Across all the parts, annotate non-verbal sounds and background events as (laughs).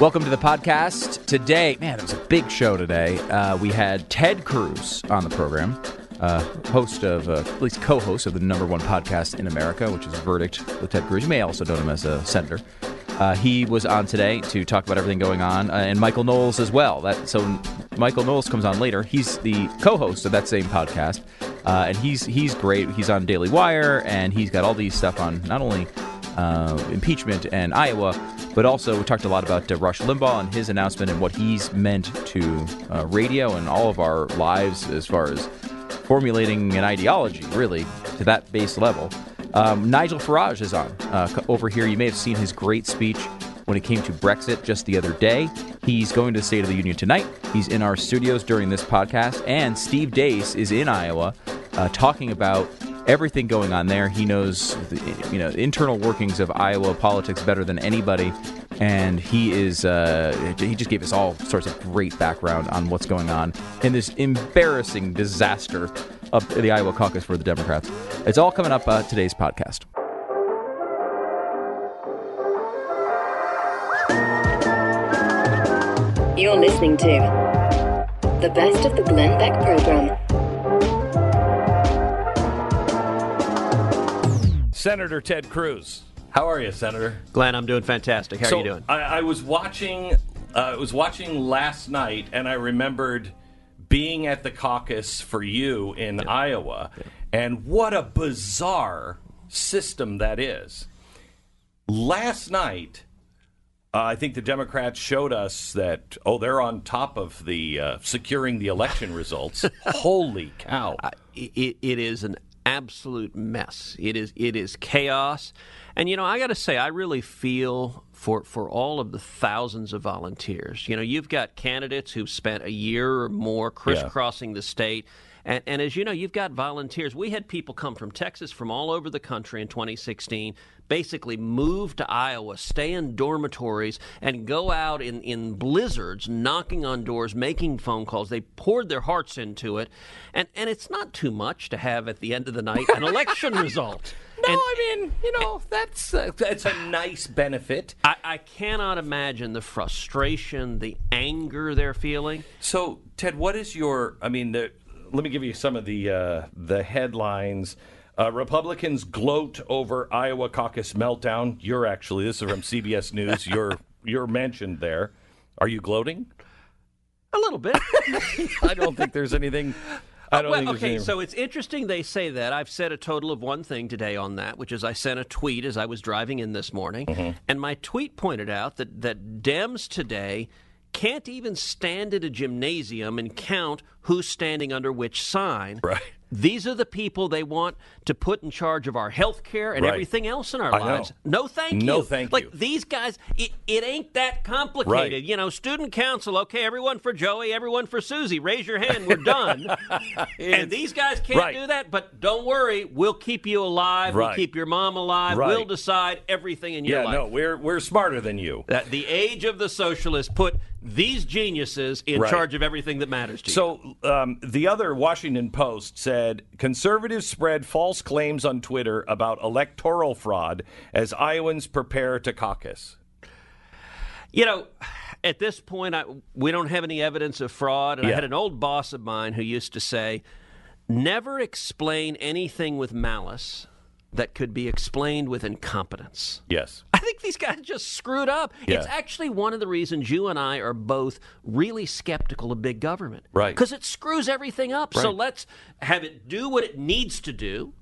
Welcome to the podcast. Today, man, it was a big show today. Uh, we had Ted Cruz on the program, uh, host of, uh, at least co host of the number one podcast in America, which is Verdict with Ted Cruz. You may also know him as a senator. Uh, he was on today to talk about everything going on, uh, and Michael Knowles as well. That so Michael Knowles comes on later. He's the co-host of that same podcast, uh, and he's he's great. He's on Daily Wire, and he's got all these stuff on not only impeachment and Iowa, but also we talked a lot about uh, Rush Limbaugh and his announcement and what he's meant to uh, radio and all of our lives as far as formulating an ideology, really, to that base level. Um, Nigel Farage is on uh, over here. You may have seen his great speech when it came to Brexit just the other day. He's going to the State of the Union tonight. He's in our studios during this podcast. And Steve Deace is in Iowa uh, talking about everything going on there. He knows the you know internal workings of Iowa politics better than anybody, and he is uh, he just gave us all sorts of great background on what's going on in this embarrassing disaster of the Iowa caucus for the Democrats. It's all coming up uh, today's podcast. You're listening to the best of the Glenn Beck program. Senator Ted Cruz. How are you, Senator? Glenn, I'm doing fantastic. How so are you doing? I, I was watching. Uh, I was watching last night, and I remembered being at the caucus for you in Iowa, and what a bizarre system that is. Last night, uh, I think the Democrats showed us that oh, they're on top of the uh, securing the election results. (laughs) Holy cow! it, it is an absolute mess. It is it is chaos, and you know I got to say I really feel for for all of the thousands of volunteers. You know you've got candidates who've spent a year or more crisscrossing the state. And, and as you know, you've got volunteers. We had people come from Texas, from all over the country in 2016, basically move to Iowa, stay in dormitories, and go out in, in blizzards, knocking on doors, making phone calls. They poured their hearts into it. And, and it's not too much to have at the end of the night an election (laughs) result. No, And- I mean, you know, that's uh, that's a nice benefit. I, I cannot imagine the frustration, the anger they're feeling. So, Ted, what is your? I mean, the, let me give you some of the uh, the headlines. Uh, Republicans gloat over Iowa caucus meltdown. You're actually this is from CBS (laughs) News. You're you're mentioned there. Are you gloating? A little bit. (laughs) I don't think there's anything. I don't well, think there's okay, anything. so it's interesting they say that. I've said a total of one thing today on that, which is I sent a tweet as I was driving in this morning, Mm-hmm. and my tweet pointed out that that Dems today can't even stand at a gymnasium and count who's standing under which sign. Right. These are the people they want to put in charge of our health care and Right. everything else in our I know. lives. No, thank you. No, thank like, you. Like these guys, it, it ain't that complicated. Right. You know, student council, okay, everyone for Joey, everyone for Susie. Raise your hand, we're done. (laughs) and these guys can't Right. do that, but don't worry, we'll keep you alive. We'll keep your mom alive. We'll decide everything in your yeah, life. no, we're we're smarter than you. That the age of the socialists put these geniuses in charge of everything that matters to you. So um, the other Washington Post said conservatives spread false claims on Twitter about electoral fraud as Iowans prepare to caucus. You know, at this point, I, we don't have any evidence of fraud. And I had an old boss of mine who used to say, never explain anything with malice that could be explained with incompetence. Yes. (laughs) I think these guys just screwed up. It's actually one of the reasons you and I are both really skeptical of big government. Right. Because it screws everything up. So let's have it do what it needs to do.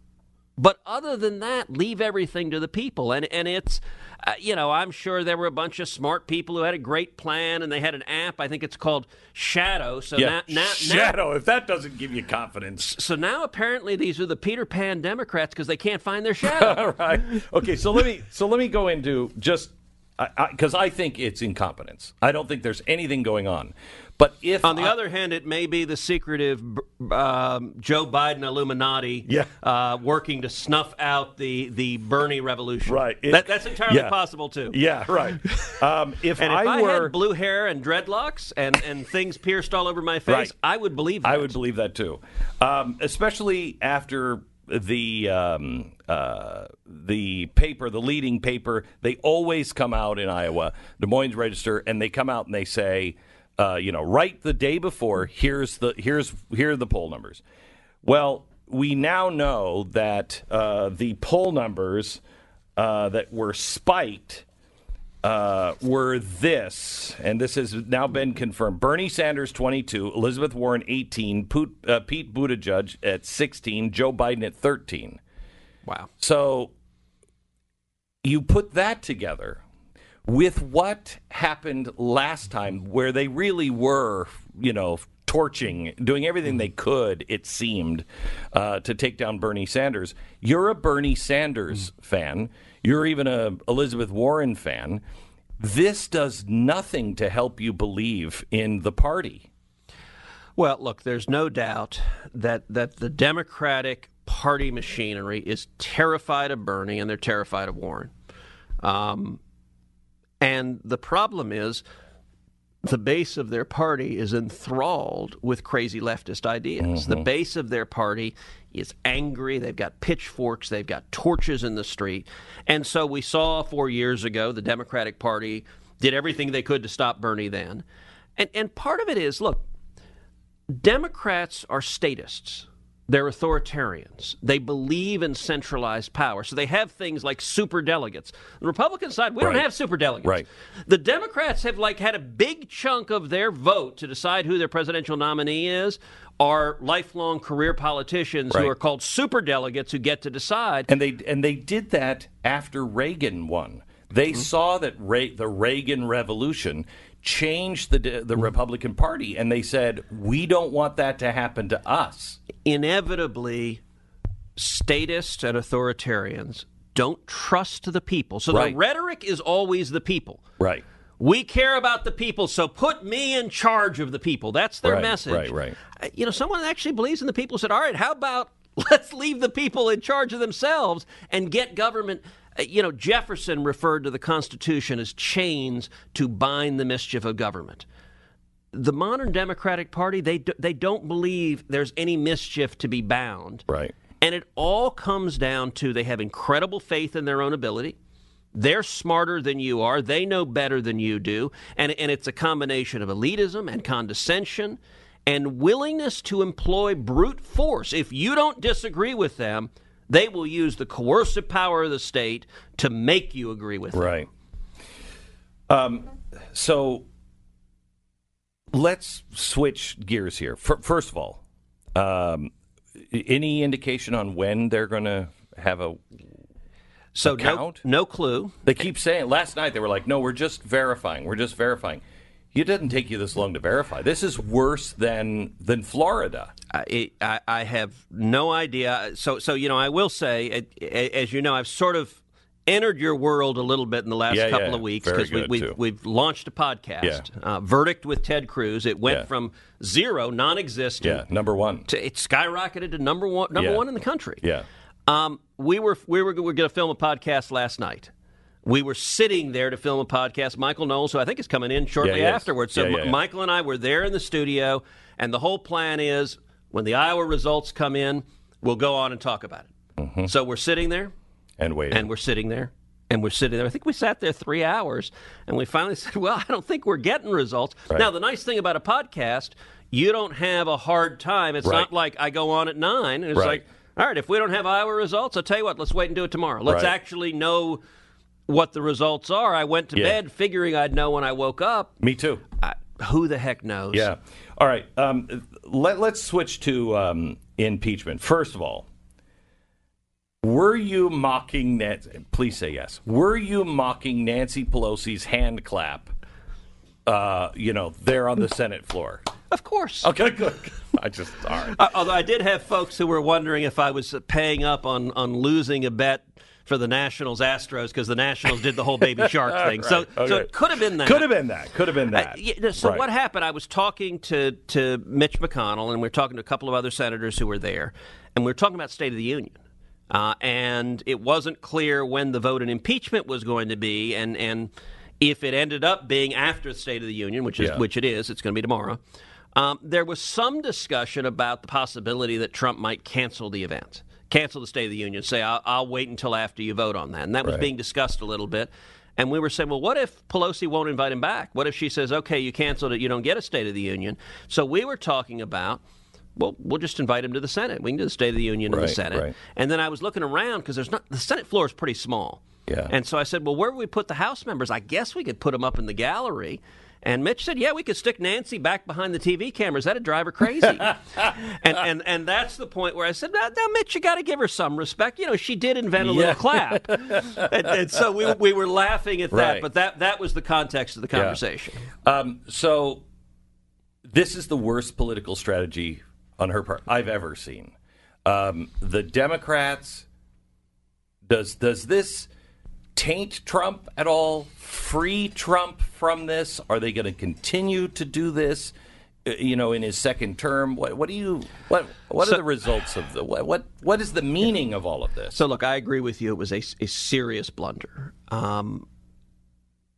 But other than that, leave everything to the people. And and it's, uh, you know, I'm sure there were a bunch of smart people who had a great plan, and they had an app. I think it's called Shadow. So Yeah. now, now, now Shadow. If that doesn't give you confidence. so now apparently these are the Peter Pan Democrats because they can't find their shadow. All (laughs) right. Okay. So let me so let me go into just because I, think it's incompetence. I don't think there's anything going on. But if On the I- other hand, it may be the secretive um, Joe Biden Illuminati Yeah. uh, working to snuff out the, the Bernie revolution. Right. It- that, that's entirely yeah. possible, too. yeah, right. Um, (laughs) if, And if I, were had blue hair and dreadlocks and, and things pierced all over my face, Right. I would believe that. I would believe that too, um, especially after the um, uh, the paper, the leading paper, they always come out in Iowa, Des Moines Register, and they come out and they say, uh, you know, right the day before, here's the here's here are the poll numbers. Well, we now know that uh, the poll numbers uh, that were spiked uh, were this, and this has now been confirmed: Bernie Sanders 22, Elizabeth Warren 18, Pete, uh, Pete Buttigieg at 16, Joe Biden at 13. Wow. So you put that together with what happened last time, where they really were, you know, torching, doing everything they could, it seemed, uh, to take down Bernie Sanders. You're a Bernie Sanders fan. You're even a Elizabeth Warren fan. This does nothing to help you believe in the party. Well, look, there's no doubt that, that the Democratic Party machinery is terrified of Bernie and they're terrified of Warren. Um, and the problem is the base of their party is enthralled with crazy leftist ideas. The mm-hmm. base of their party is angry. They've got pitchforks. They've got torches in the street. And so we saw four years ago the Democratic Party did everything they could to stop Bernie then. And, and part of it is look, Democrats are statists. They're authoritarians. They believe in centralized power. So they have things like super delegates. The Republican side, we Right. don't have super delegates. Right. The Democrats have like had a big chunk of their vote to decide who their presidential nominee is are lifelong career politicians Right. who are called super delegates who get to decide. And they and they did that after Reagan won. They mm-hmm. saw that Re- the Reagan Revolution changed the the Republican Party, and they said, "We don't want that to happen to us." inevitably statists and authoritarians don't trust the people. So Right. the rhetoric is always the people. Right. We care about the people, so put me in charge of the people. That's their Right, message. right, right. Uh, You know, someone actually believes in the people said, all right, how about (laughs) let's leave the people in charge of themselves and get government. Uh, You know, Jefferson referred to the Constitution as chains to bind the mischief of government. The modern Democratic Party, they, do, they don't believe there's any mischief to be bound. Right. And it all comes down to they have incredible faith in their own ability. They're smarter than you are. They know better than you do. And, and it's a combination of elitism and condescension and willingness to employ brute force. If you don't disagree with them, they will use the coercive power of the state to make you agree with them. Right. Um, so let's switch gears here. F- first of all, um, any indication on when they're going to have a? So no, no clue. They keep saying. Last night they were like, "No, we're just verifying. We're just verifying." It didn't take you this long to verify. This is worse than than Florida. I, I, I have no idea. So, so you know, I will say, as you know, I've sort of entered your world a little bit in the last Yeah, couple yeah. of weeks because we, good, we've, we've launched a podcast, Yeah. uh, Verdict with Ted Cruz. It went from zero, non-existent, Yeah, number one. to it skyrocketed to number one, number one in the country. Yeah, Um, we were we were, we were going to film a podcast last night. We were sitting there to film a podcast. Michael Knowles, who I think is coming in shortly Yeah, afterwards. So Yeah, yeah. Michael and I were there in the studio, and the whole plan is when the Iowa results come in, we'll go on and talk about it. Mm-hmm. So we're sitting there, and wait. and we're sitting there, and we're sitting there. I think we sat there three hours, and we finally (laughs) said, "Well, I don't think we're getting results." Now, the nice thing about a podcast, you don't have a hard time. It's Right. not like I go on at nine, and it's Right. like, "All right, if we don't have Iowa results, I'll tell you what, let's wait and do it tomorrow. Let's Right. actually know." What the results are. I went to Yeah. bed figuring I'd know when I woke up. Me too. I, who the heck knows? Yeah. All right. Um, let, let's switch to um, impeachment. First of all, were you mocking Nancy? Please say yes. Were you mocking Nancy Pelosi's hand clap? Uh, you know, there on the Senate floor. Of course. Okay, good. I just all right. (laughs) Uh, Although I did have folks who were wondering if I was paying up on, on losing a bet for the Nationals Astros because the Nationals did the whole baby (laughs) shark thing. So, Right, so okay. it could have been that. Could have been that. Could have been that. Uh, yeah, so Right. what happened? I was talking to to Mitch McConnell, and we are talking to a couple of other senators who were there, and we were talking about State of the Union. Uh, and it wasn't clear when the vote in impeachment was going to be, and and if it ended up being after the State of the Union, which is Yeah. which it is, it's going to be tomorrow. Um, there was some discussion about the possibility that Trump might cancel the event, cancel the State of the Union. Say, I'll, I'll wait until after you vote on that. And that was Right. being discussed a little bit. And we were saying, well, what if Pelosi won't invite him back? What if she says, okay, you canceled it, you don't get a State of the Union? So we were talking about, well, we'll just invite him to the Senate. We can do the State of the Union in the Senate. right. And then I was looking around because there's not the Senate floor is pretty small. Yeah. And so I said, well, where would we put the House members? I guess we could put them up in the gallery. And Mitch said, "Yeah, we could stick Nancy back behind the TV cameras. That'd drive her crazy." (laughs) and, and and that's the point where I said, "Now, now Mitch, you got to give her some respect. You know, she did invent a Yeah. little clap." and, and so we, we were laughing at that, Right. but that that was the context of the conversation. Um, so this is the worst political strategy on her part I've ever seen. Um, the Democrats does does this taint Trump at all? Free Trump from this? Are they going to continue to do this? uh, You know, in his second term, what, what do you what what So- are the results of the what, what what is the meaning of all of this? So, look, I agree with you. It was a, a serious blunder. Um,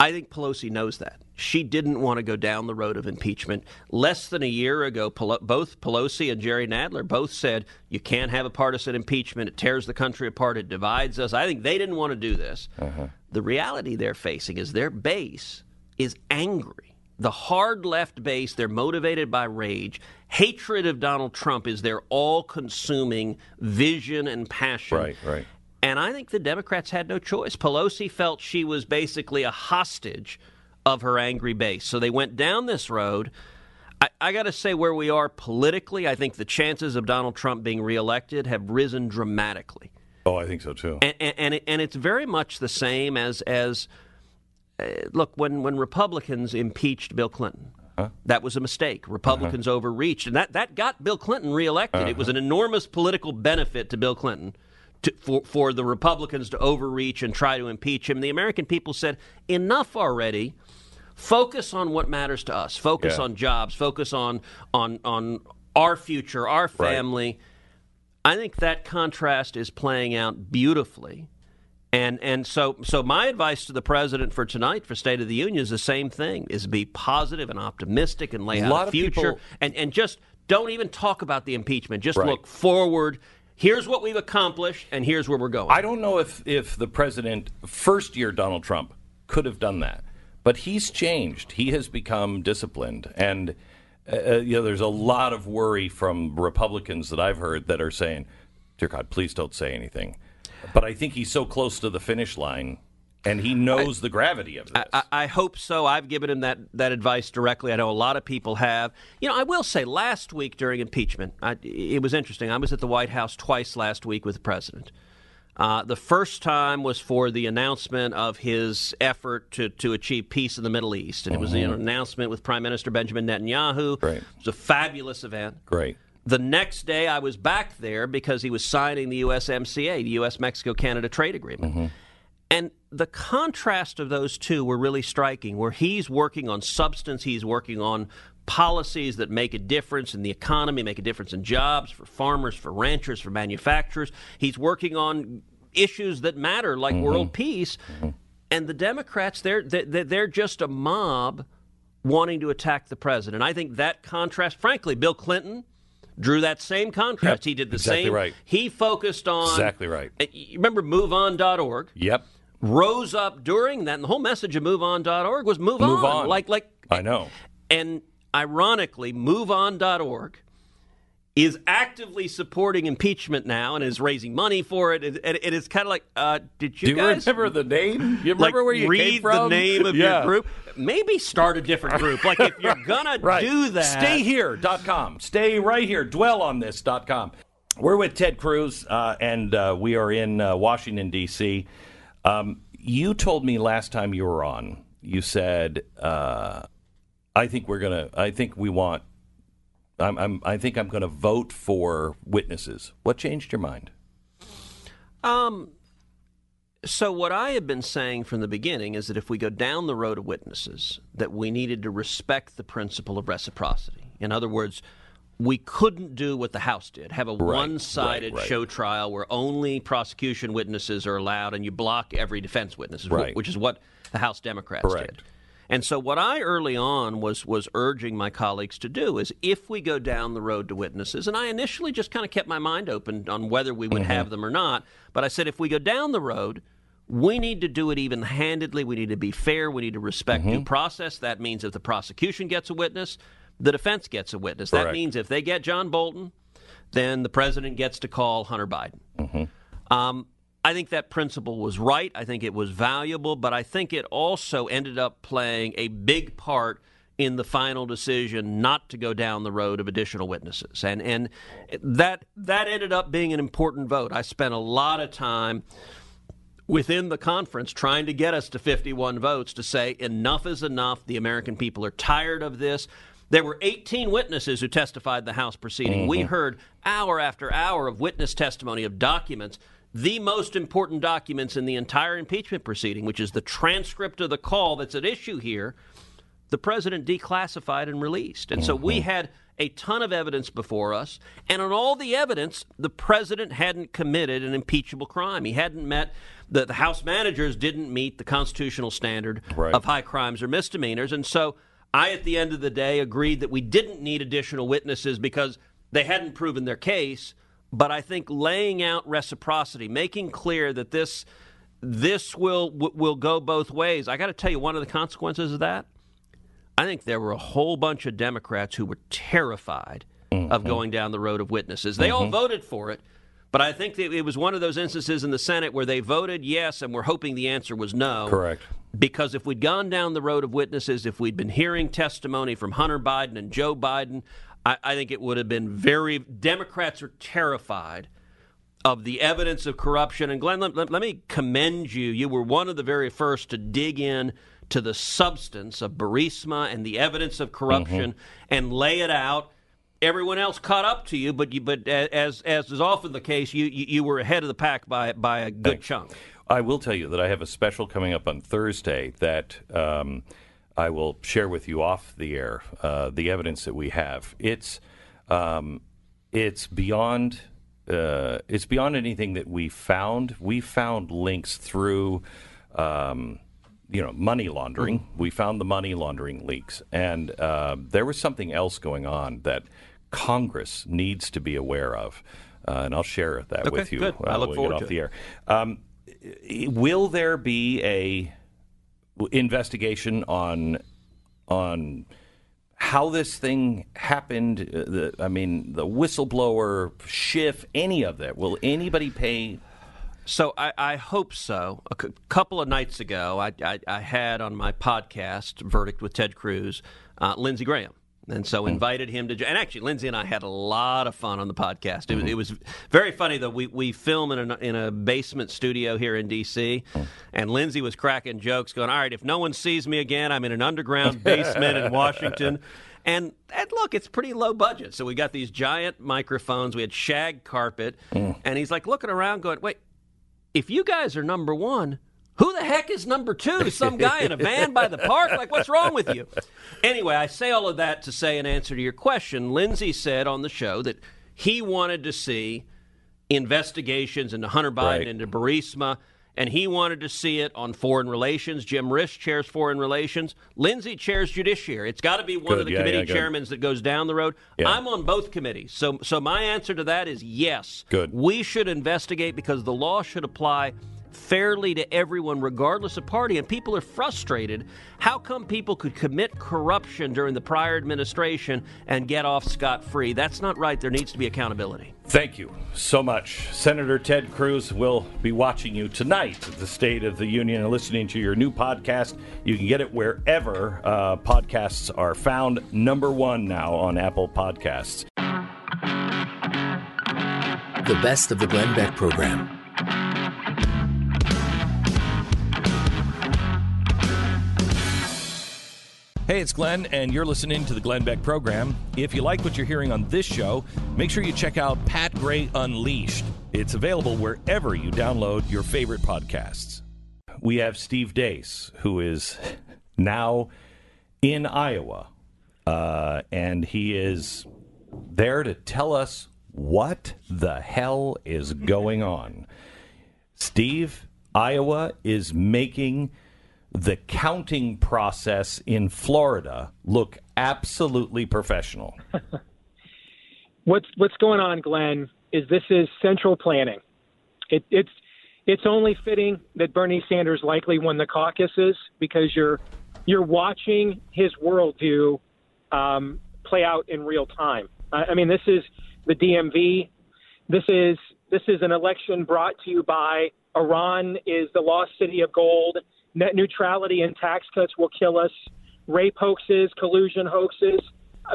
I think Pelosi knows that. She didn't want to go down the road of impeachment. Less than a year ago, Pelo- both Pelosi and Jerry Nadler both said you can't have a partisan impeachment. It tears the country apart. It divides us. I think they didn't want to do this. Uh-huh. The reality they're facing is their base is angry. The hard left base, they're motivated by rage. Hatred of Donald Trump is their all consuming vision and passion. Right, right. And I think the Democrats had no choice. Pelosi felt she was basically a hostage of her angry base. So they went down this road. I, I got to say, where we are politically, I think the chances of Donald Trump being reelected have risen dramatically. oh, I think so too. And, and, and, it, and it's very much the same as, as uh, look, when, when Republicans impeached Bill Clinton, that was a mistake. Republicans overreached, and that, that got Bill Clinton reelected. It was an enormous political benefit to Bill Clinton to, for, for the Republicans to overreach and try to impeach him. The American people said, enough already. Focus on what matters to us. Focus Yeah. on jobs. Focus on, on, on our future, our family. I think that contrast is playing out beautifully. And and so so my advice to the president for tonight for State of the Union is the same thing: is be positive and optimistic and lay A out of future people- and and just don't even talk about the impeachment. Just Right. look forward. Here's what we've accomplished, and here's where we're going. I don't know if, if the president, first year Donald Trump, could have done that. But he's changed. He has become disciplined. And, uh, you know, there's a lot of worry from Republicans that I've heard that are saying, Dear God, please don't say anything. But I think he's so close to the finish line and he knows the gravity of this. I, I hope so. I've given him that, that advice directly. I know a lot of people have. You know, I will say last week during impeachment, I, it was interesting. I was at the White House twice last week with the president. Uh, the first time was for the announcement of his effort to, to achieve peace in the Middle East. And it was an announcement with Prime Minister Benjamin Netanyahu. Right. It was a fabulous event. Great. The next day, I was back there because he was signing the USMCA, the U.S. Mexico Canada Trade Agreement. And the contrast of those two were really striking, where he's working on substance, he's working on policies that make a difference in the economy, make a difference in jobs for farmers, for ranchers, for manufacturers. He's working on issues that matter, like mm-hmm. world peace. Mm-hmm. And the Democrats, they're, they're, they're just a mob wanting to attack the president. I think that contrast, frankly, Bill Clinton drew that same contrast. Yep, he did the exactly same. right. He focused on Exactly right. You remember MoveOn.org? Yep. Rose up during that, and the whole message of MoveOn.org was move, Move on. Like, like, I know. and ironically, MoveOn.org is actively supporting impeachment now and is raising money for it. And, and it is kind of like, uh, did you Do you guys remember the name? You like remember where you read came from? the name of (laughs) Yeah. your group? Maybe start a different (laughs) group. Like if you're gonna Right. do that, Stay here.com. Stay right here. Dwell on this.com. We're with Ted Cruz, uh, and uh, we are in uh, Washington, D.C. Um, you told me last time you were on, you said, uh, I think we're going to, I think we want, I'm, I'm, I think I'm going to vote for witnesses. What changed your mind? Um, so what I have been saying from the beginning is that if we go down the road of witnesses, that we needed to respect the principle of reciprocity. In other words, we couldn't do what the House did, have a one-sided right, right. show trial where only prosecution witnesses are allowed and you block every defense witness, Right. which is what the House Democrats Correct. did. And so what I early on was was urging my colleagues to do is if we go down the road to witnesses, and I initially just kind of kept my mind open on whether we would mm-hmm. have them or not, but I said if we go down the road, we need to do it even handedly. We need to be fair. We need to respect mm-hmm. due process. That means if the prosecution gets a witness, the defense gets a witness. Correct. That means if they get John Bolton, then the president gets to call Hunter Biden. Mm-hmm. Um, I think that principle was right. I think it was valuable, but I think it also ended up playing a big part in the final decision not to go down the road of additional witnesses. And and that that ended up being an important vote. I spent a lot of time within the conference trying to get us to 51 votes to say enough is enough. The American people are tired of this. There were 18 witnesses who testified in the House proceeding. Mm-hmm. We heard hour after hour of witness testimony of documents, the most important documents in the entire impeachment proceeding, which is the transcript of the call that's at issue here. The president declassified and released. And mm-hmm. so we mm-hmm. had a ton of evidence before us, and on all the evidence, the president hadn't committed an impeachable crime. He hadn't met the, the House managers didn't meet the constitutional standard right. of high crimes or misdemeanors, and so I, at the end of the day, agreed that we didn't need additional witnesses because they hadn't proven their case. But I think laying out reciprocity, making clear that this this will will go both ways. I got to tell you, one of the consequences of that, I think there were a whole bunch of Democrats who were terrified mm-hmm. of going down the road of witnesses. They mm-hmm. all voted for it, but I think that it was one of those instances in the Senate where they voted yes and we're hoping the answer was no. Correct. Because if we'd gone down the road of witnesses, if we'd been hearing testimony from Hunter Biden and Joe Biden, I, I think it would have been very. Democrats are terrified of the evidence of corruption. And Glenn, let, let, let me commend you. You were one of the very first to dig in to the substance of Burisma and the evidence of corruption mm-hmm. and lay it out everyone else caught up to you, but you, but as as is often the case, you you, you were ahead of the pack by by a good chunk. I will tell you that I have a special coming up on Thursday that um, I will share with you off the air. Uh, the evidence that we have it's um, it's beyond. Uh, it's beyond anything that we found. We found links through um, you know money laundering. Mm-hmm. We found the money laundering leaks, and uh, there was something else going on that Congress needs to be aware of. Uh, and I'll share that okay, with you. Good. I look forward off to the air. Um, will there be a investigation on on how this thing happened? Uh, the, I mean, the whistleblower, Schiff, any of that? Will anybody pay? So I, I hope so. A c- couple of nights ago, I, I, I, had on my podcast, Verdict with Ted Cruz, uh, Lindsey Graham and so hmm. invited him to. Join and actually, Lindsey and I had a lot of fun on the podcast. It, was, mm-hmm. it was very funny though. We we film in a in a basement studio here in D.C. Hmm. and Lindsey was cracking jokes, going, "All right, if no one sees me again, I'm in an underground (laughs) basement in Washington." And, and, look, it's pretty low budget. So we got these giant microphones. We had shag carpet, mm. and he's like looking around, going, "Wait, if you guys are number one." Who the heck is number two? Some guy in a van by the park? Like, what's wrong with you? Anyway, I say all of that to say, in answer to your question, Lindsey said on the show that he wanted to see investigations into Hunter Biden, right. into Burisma, and he wanted to see it on foreign relations. Jim Risch chairs foreign relations. Lindsey chairs judiciary. It's got to be one good. of the yeah, committee yeah, chairmen that goes down the road. Yeah. I'm on both committees. So, so my answer to that is yes. Good. We should investigate because the law should apply fairly to everyone, regardless of party. And people are frustrated. How come people could commit corruption during the prior administration and get off scot free? That's not right. There needs to be accountability. Thank you so much. Senator Ted Cruz will be watching you tonight at the State of the Union and listening to your new podcast. You can get it wherever uh, podcasts are found. Number one now on Apple Podcasts. The best of the Glenn Beck program. Hey, it's Glenn, and you're listening to the Glenn Beck program. If you like what you're hearing on this show, make sure you check out Pat Gray Unleashed. It's available wherever you download your favorite podcasts. We have Steve Deace, who is now in Iowa, uh, and he is there to tell us what the hell is going on. Steve, Iowa is making the counting process in Florida look absolutely professional. (laughs) what's what's going on, Glenn, is this is central planning. It, it's it's only fitting that Bernie Sanders likely won the caucuses because you're you're watching his worldview um, play out in real time. I, I mean, this is the DMV. This is this is an election brought to you by Iran is the lost city of gold. Net neutrality and tax cuts will kill us. Rape hoaxes, collusion hoaxes.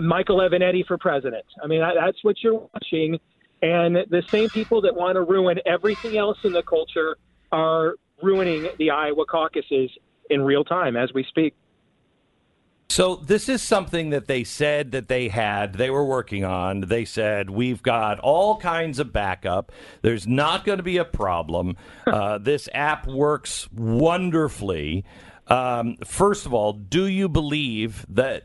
Michael Avenatti for president. I mean, that's what you're watching. And the same people that want to ruin everything else in the culture are ruining the Iowa caucuses in real time as we speak. So this is something that they said that they had, they were working on. They said we've got all kinds of backup. There's not going to be a problem. (laughs) Uh, this app works wonderfully. Um, first of all, do you believe that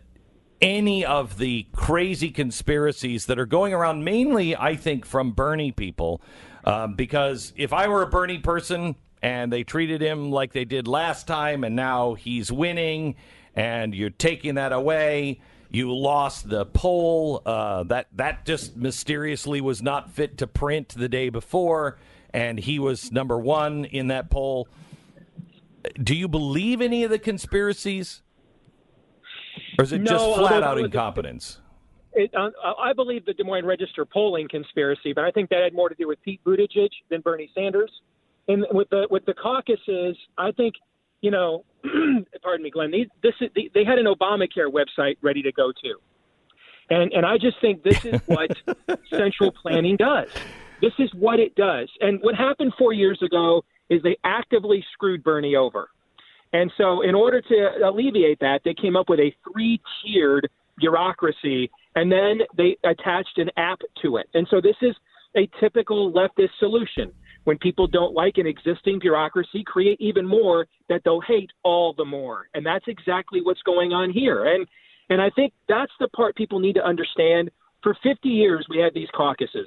any of the crazy conspiracies that are going around, mainly, I think, from Bernie people? Um, because if I were a Bernie person and they treated him like they did last time, and now he's winning and you're taking that away. You lost the poll. Uh, that that just mysteriously was not fit to print the day before, and he was number one in that poll. Do you believe any of the conspiracies, or is it no, just flat out incompetence? It, uh, I believe the Des Moines Register polling conspiracy, but I think that had more to do with Pete Buttigieg than Bernie Sanders. And with the with the caucuses, I think you know, (clears throat) pardon me, Glenn. These, this is, they had an Obamacare website ready to go to, and and I just think this is what (laughs) central planning does. This is what it does. And what happened four years ago is they actively screwed Bernie over. And so, in order to alleviate that, they came up with a three tiered bureaucracy, and then they attached an app to it. And so, this is a typical leftist solution when people don't like an existing bureaucracy, create even more that they'll hate all the more. And that's exactly what's going on here. And and I think that's the part people need to understand. For 50 years, we had these caucuses,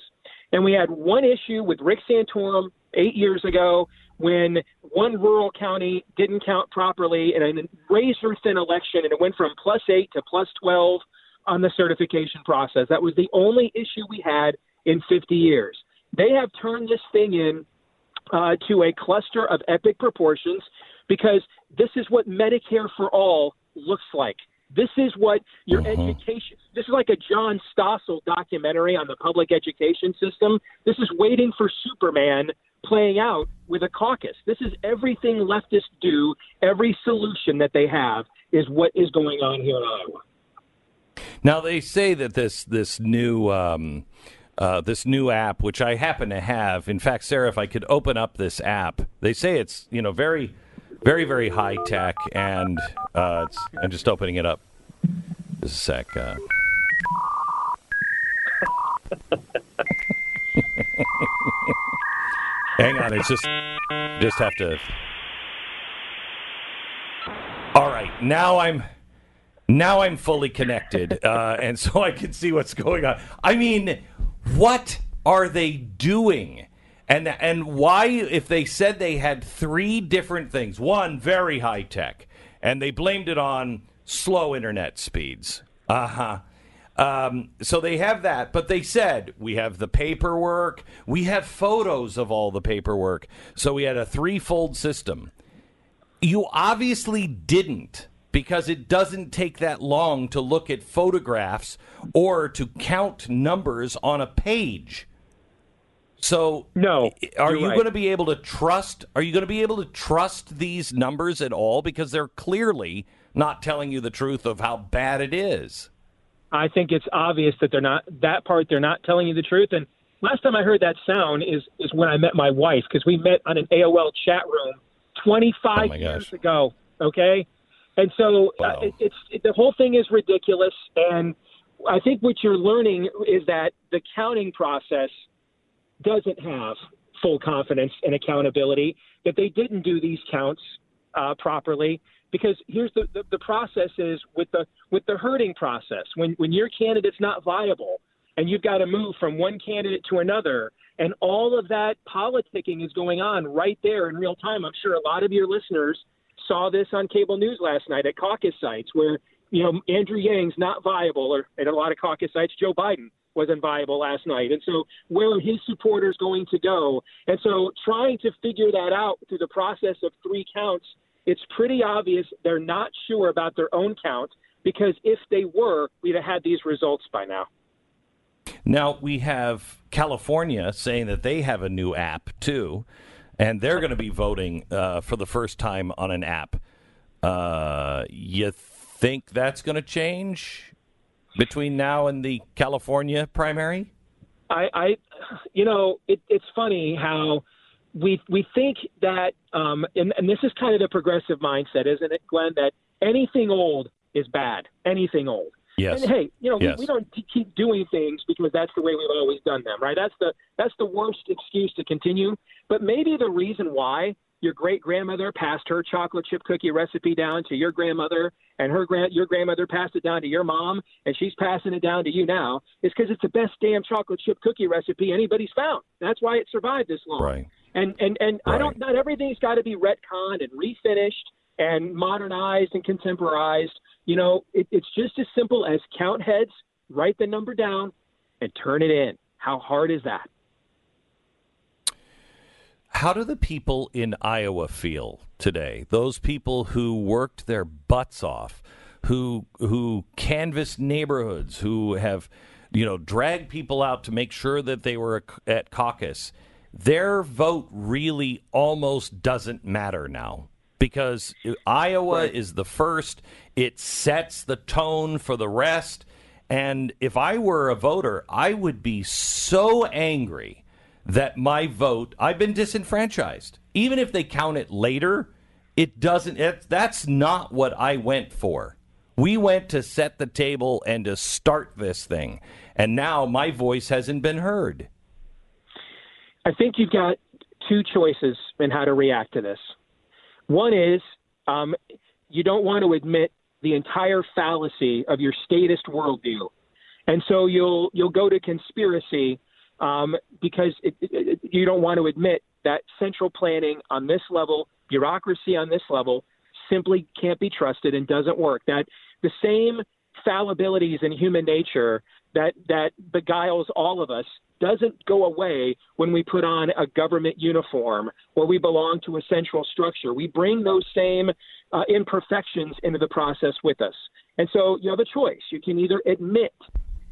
and we had one issue with Rick Santorum eight years ago when one rural county didn't count properly in a razor thin election, and it went from plus eight to plus 12 on the certification process. That was the only issue we had in 50 years. They have turned this thing in uh, to a cluster of epic proportions because this is what Medicare for all looks like. This is what your uh-huh. education. This is like a John Stossel documentary on the public education system. This is waiting for Superman playing out with a caucus. This is everything leftists do. Every solution that they have is what is going on here in Iowa. Now they say that this this new um, uh, this new app, which I happen to have. In fact, Sarah, if I could open up this app, they say it's you know very, very, very high tech, and uh, I'm just opening it up. Just a sec. Uh. (laughs) Hang on, it's just just have to. All right, now I'm now I'm fully connected, uh, and so I can see what's going on. I mean, what are they doing? And and why if they said they had three different things, one very high tech, and they blamed it on slow internet speeds. Uh-huh. Um, so they have that, but they said we have the paperwork, we have photos of all the paperwork. So we had a threefold system. You obviously didn't because it doesn't take that long to look at photographs or to count numbers on a page. So no, are you right. going to be able to trust? Are you going to be able to trust these numbers at all? Because they're clearly not telling you the truth of how bad it is. I think it's obvious that they're not that part. They're not telling you the truth. And last time I heard that sound is is when I met my wife because we met on an AOL chat room 25 oh years ago. Okay, and so uh, wow. uh, it, it's it, the whole thing is ridiculous. And I think what you're learning is that the counting process doesn't have full confidence and accountability that they didn't do these counts uh, properly. Because here's the, the the process is with the with the herding process when when your candidate's not viable and you've got to move from one candidate to another and all of that politicking is going on right there in real time. I'm sure a lot of your listeners saw this on cable news last night at caucus sites where, you know, Andrew Yang's not viable, or at a lot of caucus sites, Joe Biden wasn't viable last night. And so, where are his supporters going to go? And so, trying to figure that out through the process of three counts, it's pretty obvious they're not sure about their own count because if they were, we'd have had these results by now. Now, we have California saying that they have a new app, too, and they're going to be voting uh, for the first time on an app. Uh, you think that's going to change between now and the California primary? I, I you know, it, it's funny how we we think that, um, and, and this is kind of the progressive mindset, isn't it, Glenn? That anything old is bad. Anything old. Yes. And hey, you know, yes. we, we don't keep doing things because that's the way we've always done them, right? That's the that's the worst excuse to continue. But maybe the reason why your great grandmother passed her chocolate chip cookie recipe down to your grandmother, and her grand your grandmother passed it down to your mom, and she's passing it down to you now, is because it's the best damn chocolate chip cookie recipe anybody's found. That's why it survived this long. Right. And and and right. I don't. Not everything's got to be retconned and refinished and modernized and contemporized. You know, it, it's just as simple as count heads, write the number down, and turn it in. How hard is that? How do the people in Iowa feel today? Those people who worked their butts off, who who canvassed neighborhoods, who have, you know, dragged people out to make sure that they were at caucus. Their vote really almost doesn't matter now because Iowa right. is the first. It sets the tone for the rest. And if I were a voter, I would be so angry that my vote, I've been disenfranchised. Even if they count it later, it doesn't, it, that's not what I went for. We went to set the table and to start this thing. And now my voice hasn't been heard. I think you've got two choices in how to react to this. One is um, you don't want to admit the entire fallacy of your statist worldview, and so you'll you'll go to conspiracy um, because it, it, you don't want to admit that central planning on this level, bureaucracy on this level, simply can't be trusted and doesn't work. That the same fallibilities in human nature that that beguiles all of us doesn't go away when we put on a government uniform or we belong to a central structure. We bring those same uh, imperfections into the process with us. And so you have a choice. You can either admit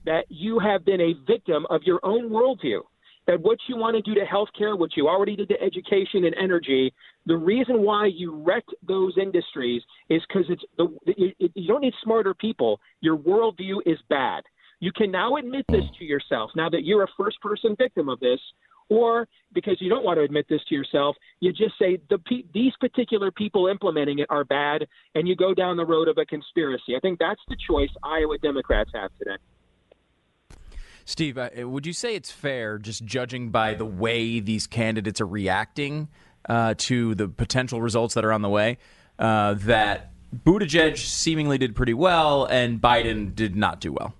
that you have been a victim of your own worldview, that what you want to do to healthcare, what you already did to education and energy, the reason why you wrecked those industries is because it's the you, you don't need smarter people. Your worldview is bad. You can now admit this to yourself now that you're a first person victim of this, or because you don't want to admit this to yourself, you just say the these particular people implementing it are bad, and you go down the road of a conspiracy. I think that's the choice Iowa Democrats have today. Steve, uh, would you say it's fair, just judging by the way these candidates are reacting uh, to the potential results that are on the way, uh, that Buttigieg seemingly did pretty well and Biden did not do well?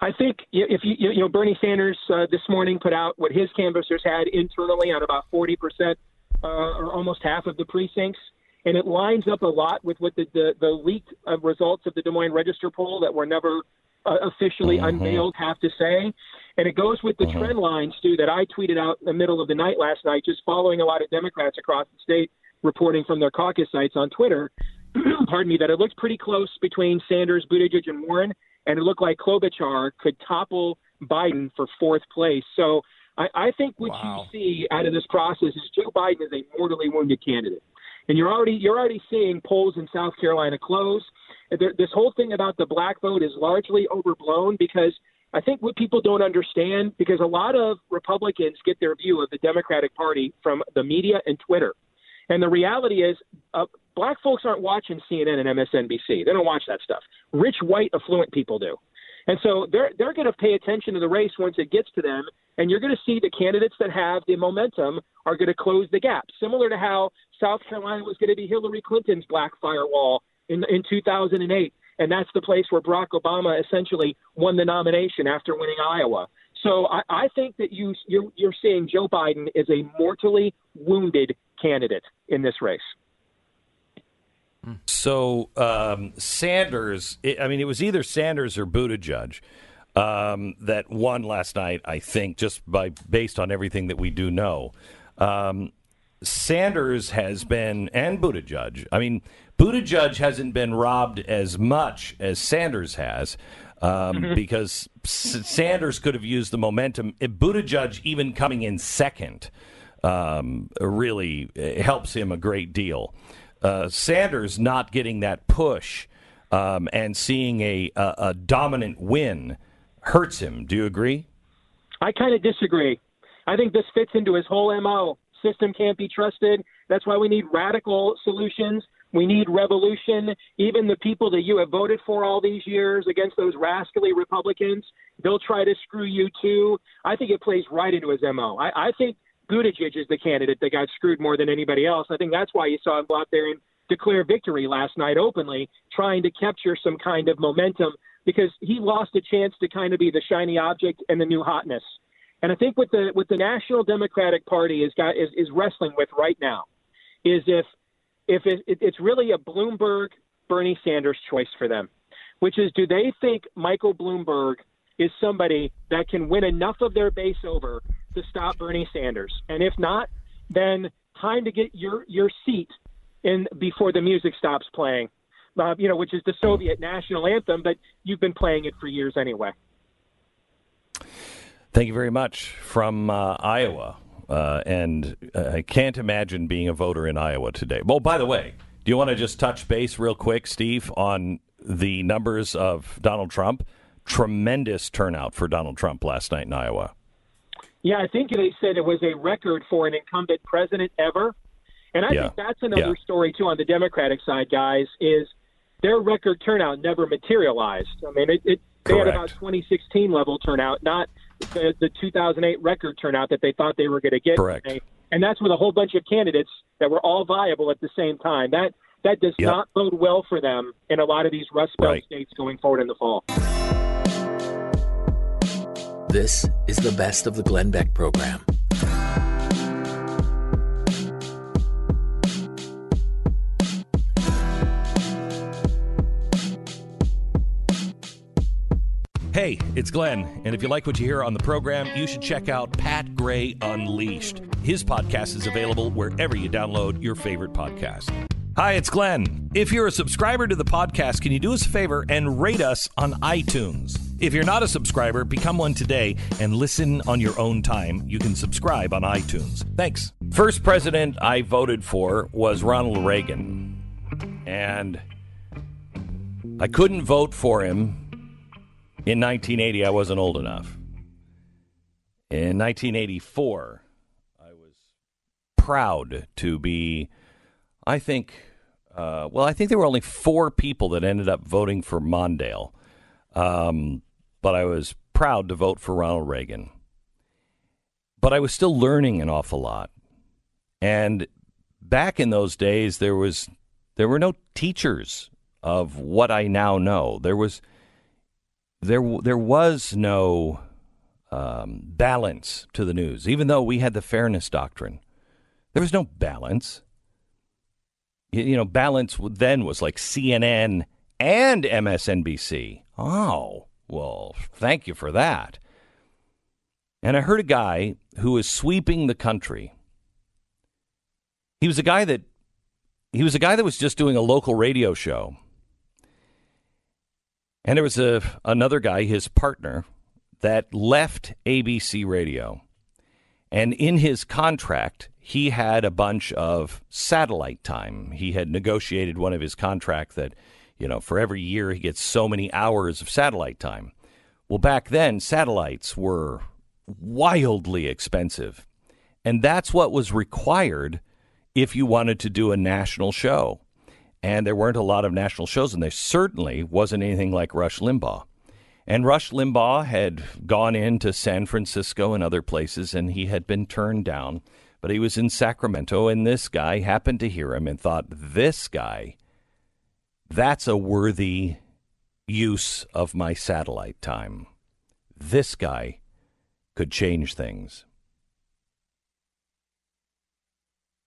I think if you you know Bernie Sanders uh, this morning put out what his canvassers had internally on about 40 percent uh, or almost half of the precincts, and it lines up a lot with what the the, the leaked uh, results of the Des Moines Register poll that were never uh, officially mm-hmm. unveiled have to say, and it goes with the Mm-hmm. trend lines too that I tweeted out in the middle of the night last night, just following a lot of Democrats across the state reporting from their caucus sites on Twitter. (clears throat) pardon me, that it looked pretty close between Sanders, Buttigieg, and Warren and it looked like Klobuchar could topple Biden for fourth place. So I, I think what Wow. you see out of this process is Joe Biden is a mortally wounded candidate, and you're already you're already seeing polls in South Carolina close. This whole thing about the black vote is largely overblown because I think what people don't understand because a lot of Republicans get their view of the Democratic Party from the media and Twitter. And the reality is, uh, black folks aren't watching CNN and MSNBC. They don't watch that stuff. Rich, white, affluent people do. And so they're they're going to pay attention to the race once it gets to them, and you're going to see the candidates that have the momentum are going to close the gap, similar to how South Carolina was going to be Hillary Clinton's black firewall in in 2008, and that's the place where Barack Obama essentially won the nomination after winning Iowa. So I, I think that you you're, you're seeing Joe Biden is a mortally wounded candidate in this race. So um, Sanders, I mean, it was either Sanders or Buttigieg um, that won last night. I think just by based on everything that we do know. Um, Sanders has been, and Buttigieg. I mean, Buttigieg hasn't been robbed as much as Sanders has. Um, because S- Sanders could have used the momentum. If Buttigieg even coming in second um, really uh, helps him a great deal. Uh, Sanders not getting that push um, and seeing a, a, a dominant win hurts him. Do you agree? I kind of disagree. I think this fits into his whole MO. System can't be trusted. That's why we need radical solutions. We need revolution. Even the people that you have voted for all these years against those rascally Republicans, they'll try to screw you too. I think it plays right into his MO. I, I think Buttigieg is the candidate that got screwed more than anybody else. I think that's why you saw him go out there and declare victory last night openly, trying to capture some kind of momentum because he lost a chance to kind of be the shiny object and the new hotness. And I think what the what the National Democratic Party is got is, is wrestling with right now is if if it, it, it's really a Bloomberg Bernie Sanders choice for them, which is do they think Michael Bloomberg is somebody that can win enough of their base over to stop Bernie Sanders? And if not, then time to get your your seat in before the music stops playing. Uh, you know, which is the Soviet national anthem, but you've been playing it for years anyway. Thank you very much from uh, Iowa. Uh, and I can't imagine being a voter in Iowa today. Well, by the way, do you want to just touch base real quick, Steve, on the numbers of Donald Trump? Tremendous turnout for Donald Trump last night in Iowa. Yeah, I think they said it was a record for an incumbent president ever. And I Yeah. think that's another Yeah. story too on the Democratic side, guys. Is their record turnout never materialized? I mean, it, it they had about 2016 level turnout, not the, the 2008 record turnout that they thought they were going to get. Correct. And, and that's with a whole bunch of candidates that were all viable at the same time. That that does Yep. not bode well for them in a lot of these Rust Belt Right. states going forward in the fall. This is the best of the Glenn Beck program. Hey, it's Glenn, and if you like what you hear on the program, you should check out Pat Gray Unleashed. His podcast is available wherever you download your favorite podcast. Hi, it's Glenn. If you're a subscriber to the podcast, can you do us a favor and rate us on iTunes? If you're not a subscriber, become one today and listen on your own time. You can subscribe on iTunes. Thanks. First president I voted for was Ronald Reagan. And I couldn't vote for him in 1980, I wasn't old enough. In 1984, I was proud to be, I think, uh, well, I think there were only four people that ended up voting for Mondale. Um, but I was proud to vote for Ronald Reagan. But I was still learning an awful lot. And back in those days, there was there were no teachers of what I now know. There was there there was no um, balance to the news, even though we had the fairness doctrine. There was no balance. You, you know, balance then was like CNN and MSNBC. Oh, well, thank you for that. And I heard a guy who was sweeping the country. He was a guy that he was a guy that was just doing a local radio show. And there was a another guy, his partner, that left ABC Radio. And in his contract, he had a bunch of satellite time. He had negotiated one of his contract that, you know, for every year he gets so many hours of satellite time. Well, back then, satellites were wildly expensive. And that's what was required if you wanted to do a national show. And there weren't a lot of national shows, and there certainly wasn't anything like Rush Limbaugh. And Rush Limbaugh had gone into San Francisco and other places, and he had been turned down. But he was in Sacramento, and this guy happened to hear him and thought, this guy, that's a worthy use of my satellite time. This guy could change things.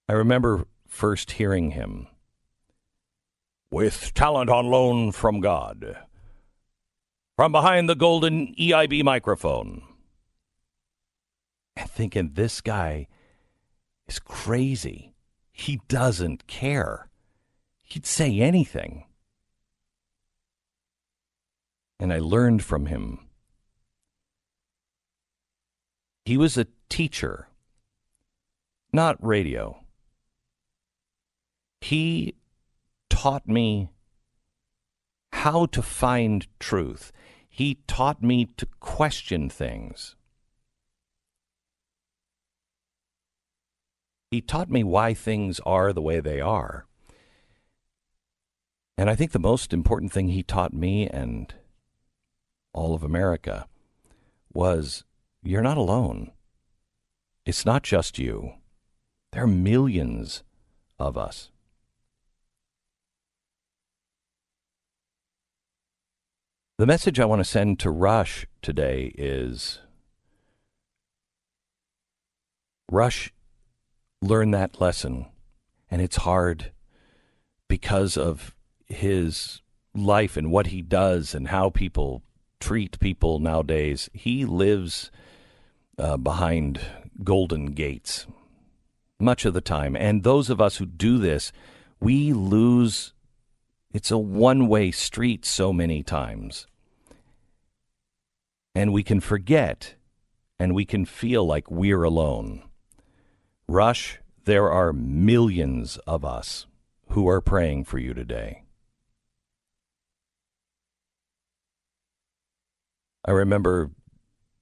I remember first hearing him. with talent on loan from God. From behind the golden EIB microphone. And thinking this guy is crazy. He doesn't care. He'd say anything. And I learned from him. He was a teacher, not radio. He taught me how to find truth. He taught me to question things. He taught me why things are the way they are. And I think the most important thing he taught me and all of America was you're not alone. It's not just you. There are millions of us. The message I want to send to Rush today is Rush learned that lesson, and it's hard because of his life and what he does and how people treat people nowadays. He lives uh, behind golden gates much of the time. And those of us who do this, we lose. It's a one way street so many times. And we can forget and we can feel like we're alone. Rush, there are millions of us who are praying for you today. I remember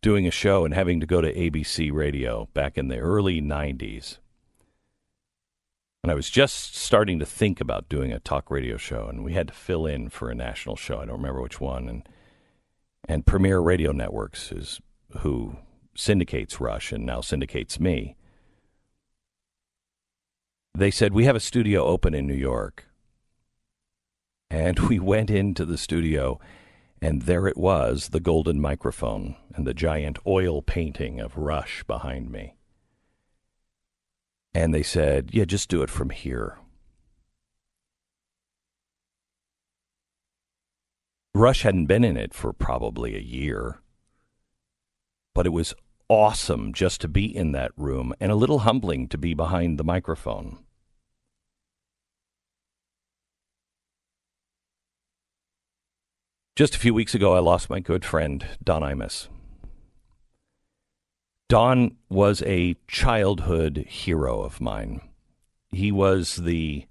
doing a show and having to go to ABC radio back in the early 90s. And I was just starting to think about doing a talk radio show, and we had to fill in for a national show. I don't remember which one. And, and Premier Radio Networks is who syndicates Rush and now syndicates me. They said, We have a studio open in New York. And (laughs) we went into the studio and there it was, the golden microphone and the giant oil painting of Rush behind me. And they said, Yeah, just do it from here. Rush hadn't been in it for probably a year, but it was awesome just to be in that room and a little humbling to be behind the microphone. Just a few weeks ago, I lost my good friend, Don Imus. Don was a childhood hero of mine. He was the,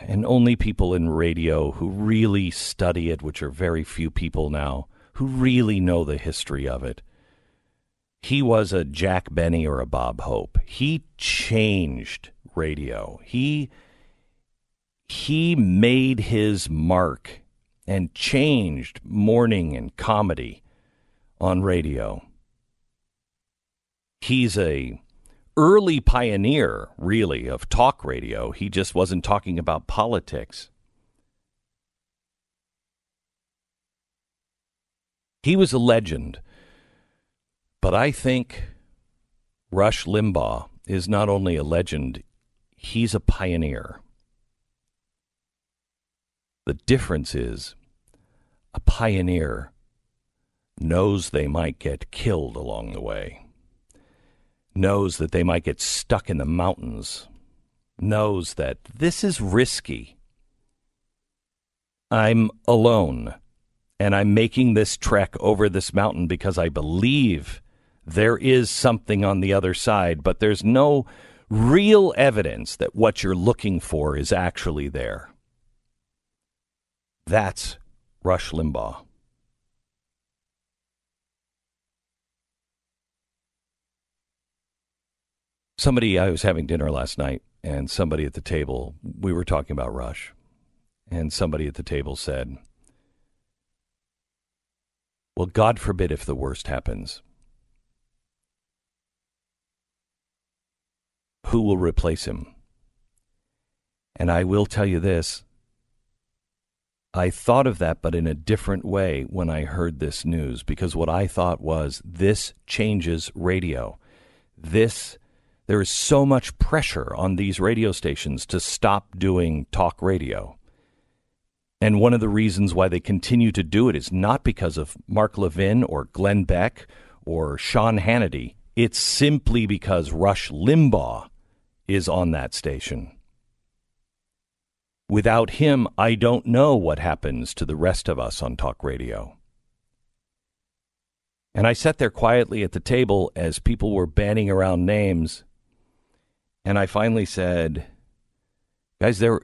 and only people in radio who really study it, which are very few people now, who really know the history of it. He was a Jack Benny or a Bob Hope. He changed radio. He he made his mark and changed morning and comedy on radio. He's a early pioneer, really, of talk radio. He just wasn't talking about politics. He was a legend. But I think Rush Limbaugh is not only a legend, he's a pioneer. The difference is a pioneer knows they might get killed along the way, knows that they might get stuck in the mountains, knows that this is risky. I'm alone, and I'm making this trek over this mountain because I believe there is something on the other side, but there's no real evidence that what you're looking for is actually there. That's Rush Limbaugh. Somebody, I was having dinner last night, and somebody at the table, we were talking about Rush, and somebody at the table said, Well, God forbid if the worst happens. Who will replace him? And I will tell you this I thought of that, but in a different way when I heard this news, because what I thought was this changes radio. This There is so much pressure on these radio stations to stop doing talk radio. And one of the reasons why they continue to do it is not because of Mark Levin or Glenn Beck or Sean Hannity. It's simply because Rush Limbaugh is on that station. Without him, I don't know what happens to the rest of us on talk radio. And I sat there quietly at the table as people were banning around names. And I finally said, guys, there,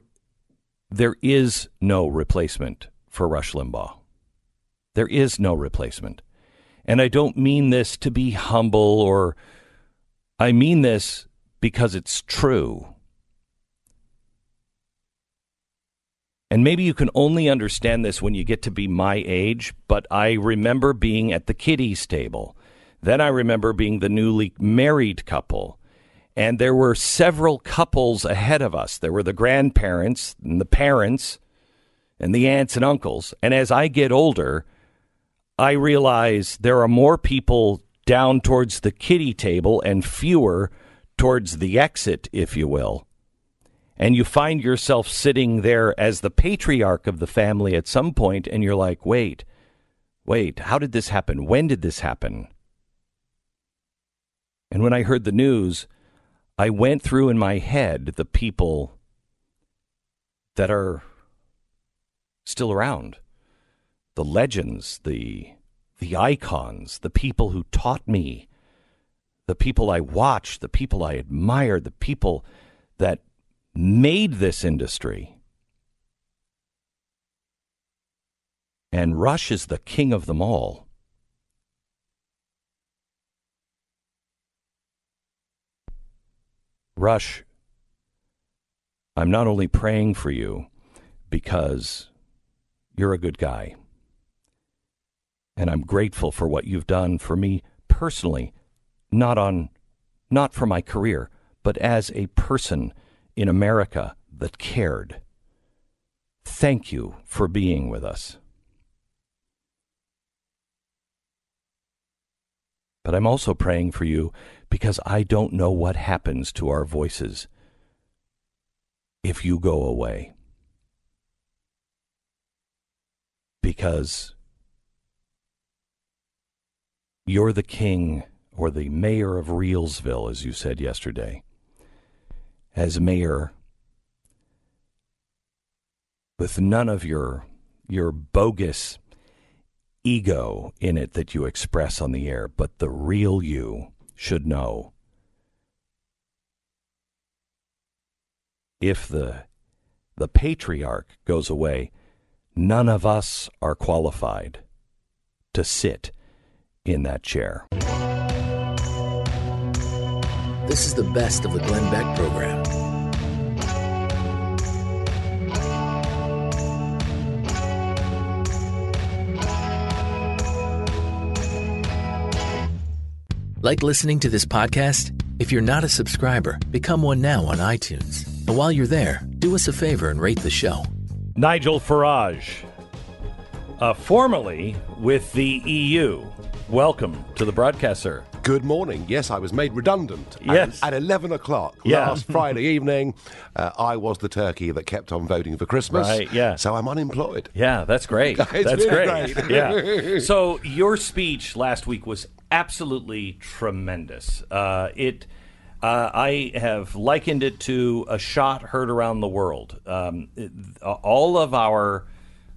there is no replacement for Rush Limbaugh. There is no replacement. And I don't mean this to be humble or I mean this because it's true. And maybe you can only understand this when you get to be my age, but I remember being at the kiddies table. Then I remember being the newly married couple. And there were several couples ahead of us. There were the grandparents and the parents and the aunts and uncles. And as I get older, I realize there are more people down towards the kiddie table and fewer towards the exit, if you will and you find yourself sitting there as the patriarch of the family at some point, and you're like, wait, wait, how did this happen? When did this happen? And when I heard the news, I went through in my head the people that are still around the legends, the, the icons, the people who taught me, the people I watched, the people I admired, the people that made this industry. And Rush is the king of them all. Rush, I'm not only praying for you because you're a good guy, and I'm grateful for what you've done for me personally, not on not for my career, but as a person in America that cared. Thank you for being with us. But I'm also praying for you because I don't know what happens to our voices if you go away. Because you're the king or the mayor of Realville, as you said yesterday as mayor with none of your your bogus ego in it that you express on the air, but the real you should know. If the the patriarch goes away, none of us are qualified to sit in that chair. This is the best of the Glenn Beck program. Like listening to this podcast? If you're not a subscriber, become one now on iTunes. And while you're there, do us a favor and rate the show. Nigel Farage, uh, formerly with the EU. Welcome to the broadcast, sir. Good morning. Yes, I was made redundant yes. at, at 11 o'clock yeah. last (laughs) Friday evening. Uh, I was the turkey that kept on voting for Christmas. Right, yeah. So I'm unemployed. Yeah, that's great. (laughs) that's really great. (laughs) yeah. So your speech last week was absolutely tremendous. Uh, it. Uh, I have likened it to a shot heard around the world. Um, it, all of our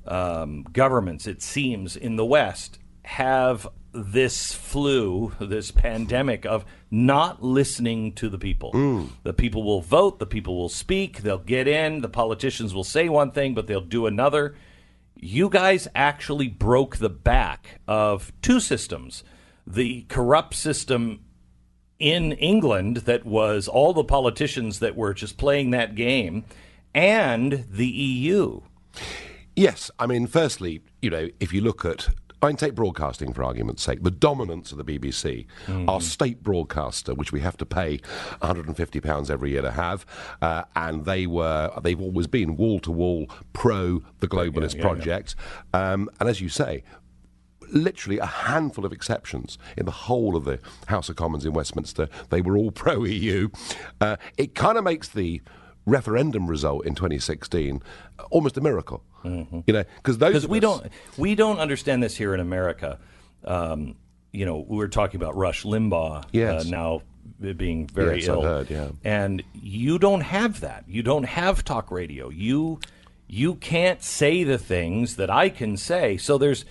um, governments, it seems, in the West have this flu, this pandemic of not listening to the people. Mm. The people will vote, the people will speak, they'll get in, the politicians will say one thing, but they'll do another. You guys actually broke the back of two systems the corrupt system in England that was all the politicians that were just playing that game, and the EU. Yes, I mean, firstly, you know, if you look at Can take broadcasting for argument's sake. The dominance of the BBC, Mm-hmm. our state broadcaster, which we have to pay 150 pounds every year to have, uh, and they were they've always been wall to wall pro the globalist yeah, yeah. project. Um, and as you say, literally a handful of exceptions in the whole of the House of Commons in Westminster. They were all pro EU. Uh, it kind of makes the referendum result in 2016 almost a miracle. You know, because those we us- don't we don't understand this here in America. Um, you know, we are talking about Rush Limbaugh Yes. uh, now being very Yes, ill, heard, yeah. and you don't have that. You don't have talk radio. You you can't say the things that I can say. So there's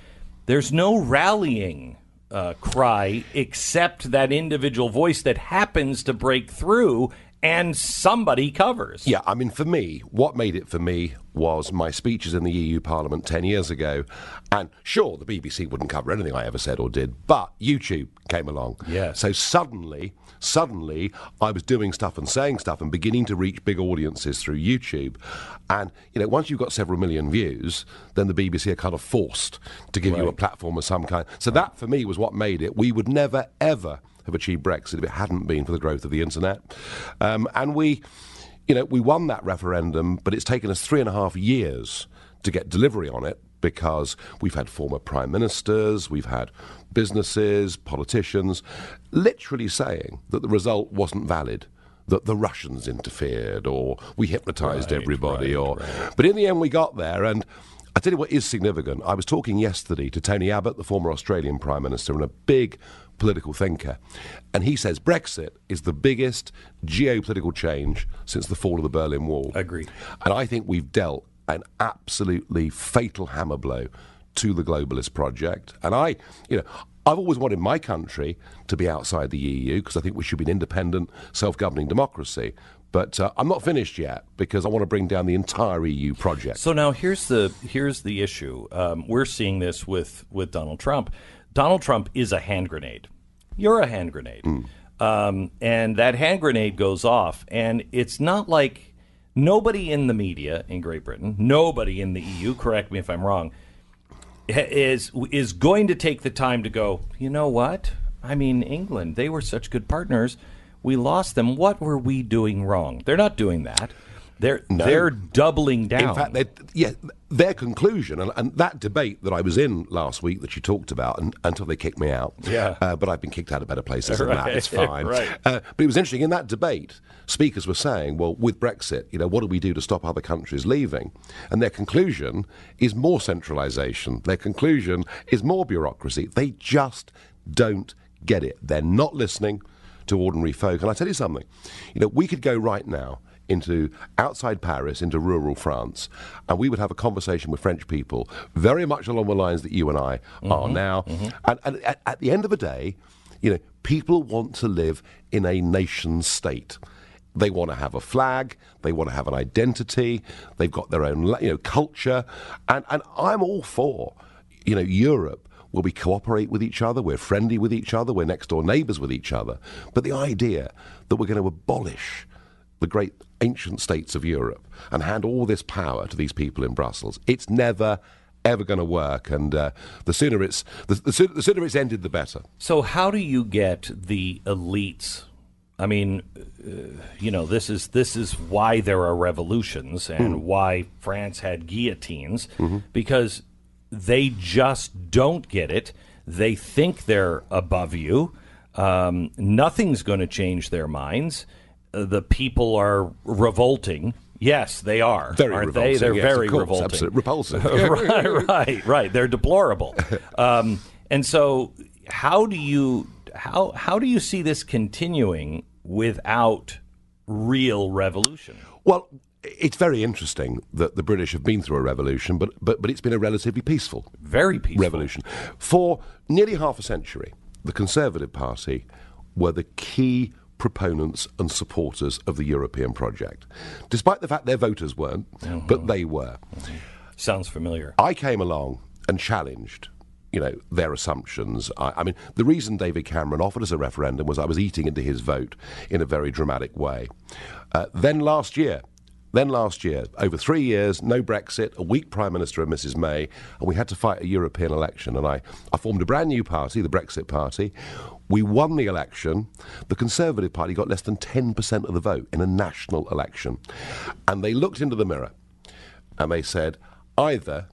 there's no rallying uh, cry except that individual voice that happens to break through and somebody covers. Yeah, I mean, for me, what made it for me was my speeches in the EU Parliament 10 years ago. And sure, the BBC wouldn't cover anything I ever said or did, but YouTube came along. Yeah. So suddenly, suddenly, I was doing stuff and saying stuff and beginning to reach big audiences through YouTube. And, you know, once you've got several million views, then the BBC are kind of forced to give you a platform of some kind. So that, for me, was what made it. We would never, ever have achieved Brexit if it hadn't been for the growth of the internet. Um, and we, you know, we won that referendum, but it's taken us three and a half years to get delivery on it because we've had former prime ministers, we've had businesses, politicians, literally saying that the result wasn't valid. That the Russians interfered, or we hypnotised Right, everybody, right, or. right. But in the end, we got there, and I tell you what is significant. I was talking yesterday to Tony Abbott, the former Australian Prime Minister, and a big political thinker, and he says Brexit is the biggest geopolitical change since the fall of the Berlin Wall. Agreed. And I think we've dealt an absolutely fatal hammer blow to the globalist project. And I, you know, I've always wanted my country to be outside the EU because I think we should be an independent, self governing democracy. But uh, I'm not finished yet because I want to bring down the entire EU project. So now here's the here's the issue. Um, we're seeing this with with Donald Trump. Donald Trump is a hand grenade. You're a hand grenade, um, and that hand grenade goes off, and it's not like nobody in the media in Great Britain, nobody in the EU. Correct me if I'm wrong. Is is going to take the time to go. You know what? I mean, England. They were such good partners. We lost them. What were we doing wrong? They're not doing that. They're they're doubling down. In fact, they, yeah, their conclusion, and, and that debate that I was in last week that you talked about, and, until they kicked me out. Yeah. Uh, but I've been kicked out of better places than that. It's (laughs) fine. right. Uh, but it was interesting in that debate. Speakers were saying, "Well, with Brexit, you know, what do we do to stop other countries leaving?" And their conclusion is more centralisation. Their conclusion is more bureaucracy. They just don't get it. They're not listening to ordinary folk. And I tell you something, you know, we could go right now into outside Paris, into rural France, and we would have a conversation with French people very much along the lines that you and I are mm-hmm, now. Mm-hmm. And, and at, at the end of the day, you know, people want to live in a nation state. They want to have a flag. They want to have an identity. They've got their own, you know, culture, and and I'm all for, you know, Europe where we cooperate with each other, we're friendly with each other, we're next door neighbours with each other. But the idea that we're going to abolish the great ancient states of Europe and hand all this power to these people in Brussels, it's never ever going to work. And uh, the sooner it's the, the, sooner, the sooner it's ended, the better. So how do you get the elites? I mean, uh, you know, this is this is why there are revolutions and why France had guillotines because they just don't get it. They think they're above you. Um, nothing's going to change their minds. The people are revolting. Yes, they are. Very aren't revolting. they? They're yes, very course, revolting. absolutely. Repulsive. (laughs) right, right, right. They're deplorable. (laughs) Um, and so, how do you how how do you see this continuing without real revolution? Well, it's very interesting that the British have been through a revolution, but, but, but it's been a relatively peaceful Very peaceful. revolution. For nearly half a century, the Conservative Party were the key proponents and supporters of the European project, despite the fact their voters weren't, but they were. Sounds familiar. I came along and challenged, you know, their assumptions. I, I mean, the reason David Cameron offered us a referendum was I was eating into his vote in a very dramatic way. Uh, then last year, then last year, over three years, no Brexit, a weak Prime Minister and Mrs May, and we had to fight a European election. And I, I formed a brand new party, the Brexit Party. We won the election. The Conservative Party got less than 10% of the vote in a national election. And they looked into the mirror and they said, either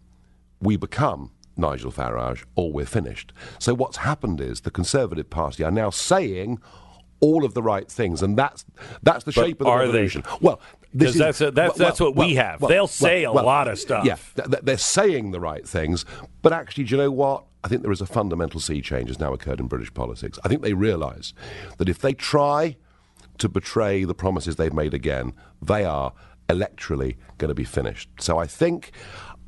we become Nigel Farage or we're finished. So what's happened is the Conservative Party are now saying all of the right things, and that's that's the But shape of the are they? revolution. Well, this 'Cause is- that's a- that's- that's what we have. They'll say a lot of stuff. Yeah, th- th- they're saying the right things, but actually, do you know what? I think there is a fundamental sea change has now occurred in British politics. I think they realise that if they try to betray the promises they've made again, they are electorally going to be finished. So I think.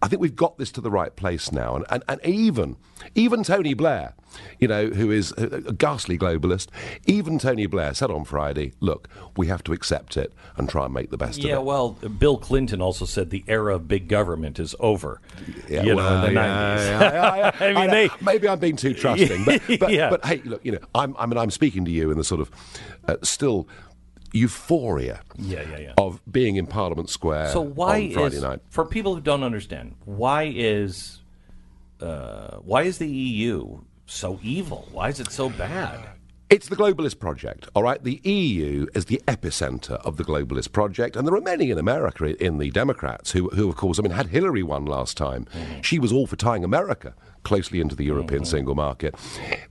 I think we've got this to the right place now, and, and, and even even Tony Blair, you know, who is a, a ghastly globalist, even Tony Blair said on Friday, "Look, we have to accept it and try and make the best Yeah, of it." Yeah, well, Bill Clinton also said the era of big government is over. Yeah, you know, in the yeah, 90s. yeah, yeah, yeah. (laughs) I mean, they. maybe I'm being too trusting, but (laughs) but, Yeah. but hey, look, you know, I'm I mean I'm speaking to you in the sort of uh, still euphoria Yeah, yeah, yeah. of being in Parliament Square So why on Friday is night. for people who don't understand why is uh, why is the EU so evil? Why is it so bad? It's the globalist project, all right? The EU is the epicenter of the globalist project, and there are many in America, in the Democrats, who, who of course, I mean, had Hillary won last time. She was all for tying America closely into the European single market.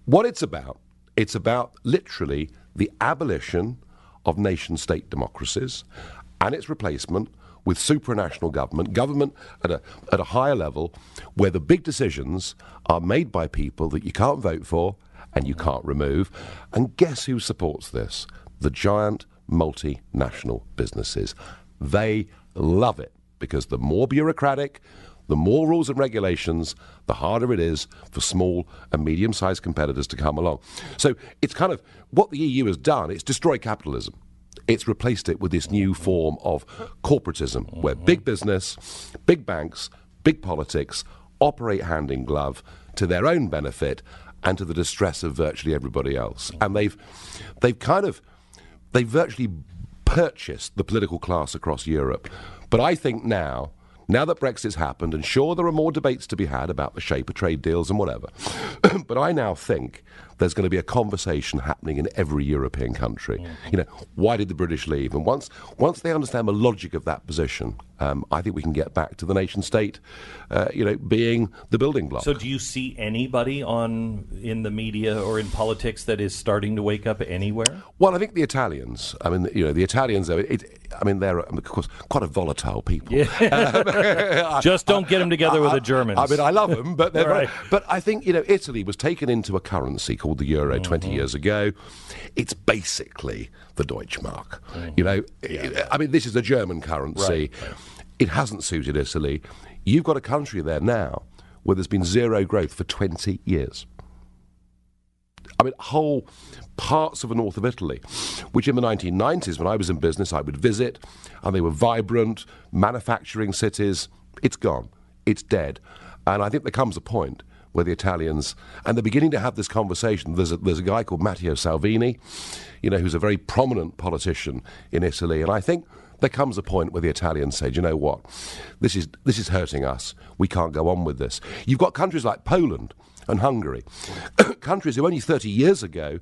What it's about, it's about literally the abolition of nation state democracies and its replacement with supranational government, government at a, at a higher level, where the big decisions are made by people that you can't vote for and you can't remove. And guess who supports this? The giant multinational businesses. They love it because the more bureaucratic, the more rules and regulations, the harder it is for small and medium sized competitors to come along. So it's kind of what the EU has done, it's destroyed capitalism. It's replaced it with this new form of corporatism where mm-hmm. big business, big banks, big politics operate hand in glove to their own benefit and to the distress of virtually everybody else. Mm-hmm. And they've they've kind of they've virtually purchased the political class across Europe. But I think now, now that Brexit's happened, and sure, there are more debates to be had about the shape of trade deals and whatever, (clears throat) but I now think there's going to be a conversation happening in every European country. You know, why did the British leave? And once, once they understand the logic of that position, um, I think we can get back to the nation state, uh, you know, being the building block. So, do you see anybody on in the media or in politics that is starting to wake up anywhere? Well, I think the Italians. I mean, you know, the Italians. It, it, I mean, they're of course quite a volatile people. (laughs) (laughs) Just don't get them together with the Germans. I mean, I love them, but they're (laughs) Right. but I think you know, Italy was taken into a currency called the euro 20 Mm-hmm. years ago. It's basically the Deutschmark. Mm-hmm. You know, I mean, this is a German currency. It hasn't suited Italy. You've got a country there now where there's been zero growth for 20 years. I mean, whole parts of the north of Italy, which in the 1990s, when I was in business, I would visit, and they were vibrant manufacturing cities. It's gone. It's dead. And I think there comes a point where the Italians, and they're beginning to have this conversation. There's a, there's a guy called Matteo Salvini, you know, who's a very prominent politician in Italy, and I think there comes a point where the Italians say, "Do you know what, this is this is hurting us. We can't go on with this. You've got countries like Poland and Hungary, (coughs) countries who only 30 years ago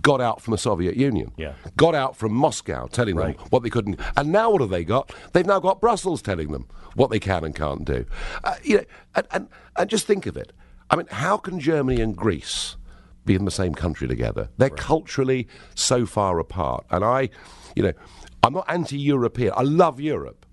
got out from the Soviet Union, Yeah. got out from Moscow, telling them what they couldn't. And now what have they got? They've now got Brussels telling them what they can and can't do. Uh, you know, and, and and just think of it. I mean, how can Germany and Greece be in the same country together? They're culturally so far apart. And I, you know, I'm not anti-European. I love Europe.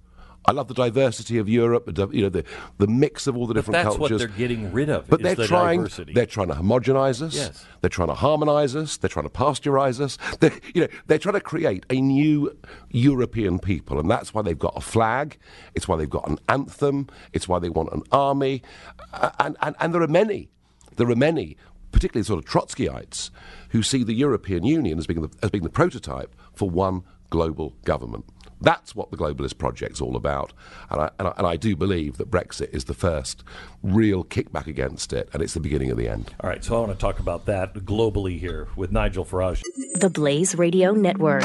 I love the diversity of Europe. the You know, the the mix of all the different That's what cultures. they're getting rid of. But they're the trying. Diversity. They're trying to homogenize us. Yes. They're trying to harmonize us. They're trying to pasteurize us. They're, you know, they're trying to create a new European people, and that's why they've got a flag. It's why they've got an anthem. It's why they want an army, and and, and there are many. There are many, particularly sort of Trotskyites, who see the European Union as being the, as being the prototype for one global government. That's what the globalist project's all about. And I, and, I, and I do believe that Brexit is the first real kickback against it, and it's the beginning of the end. All right, so I want to talk about that globally here with Nigel Farage. The Blaze Radio Network.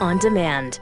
On demand.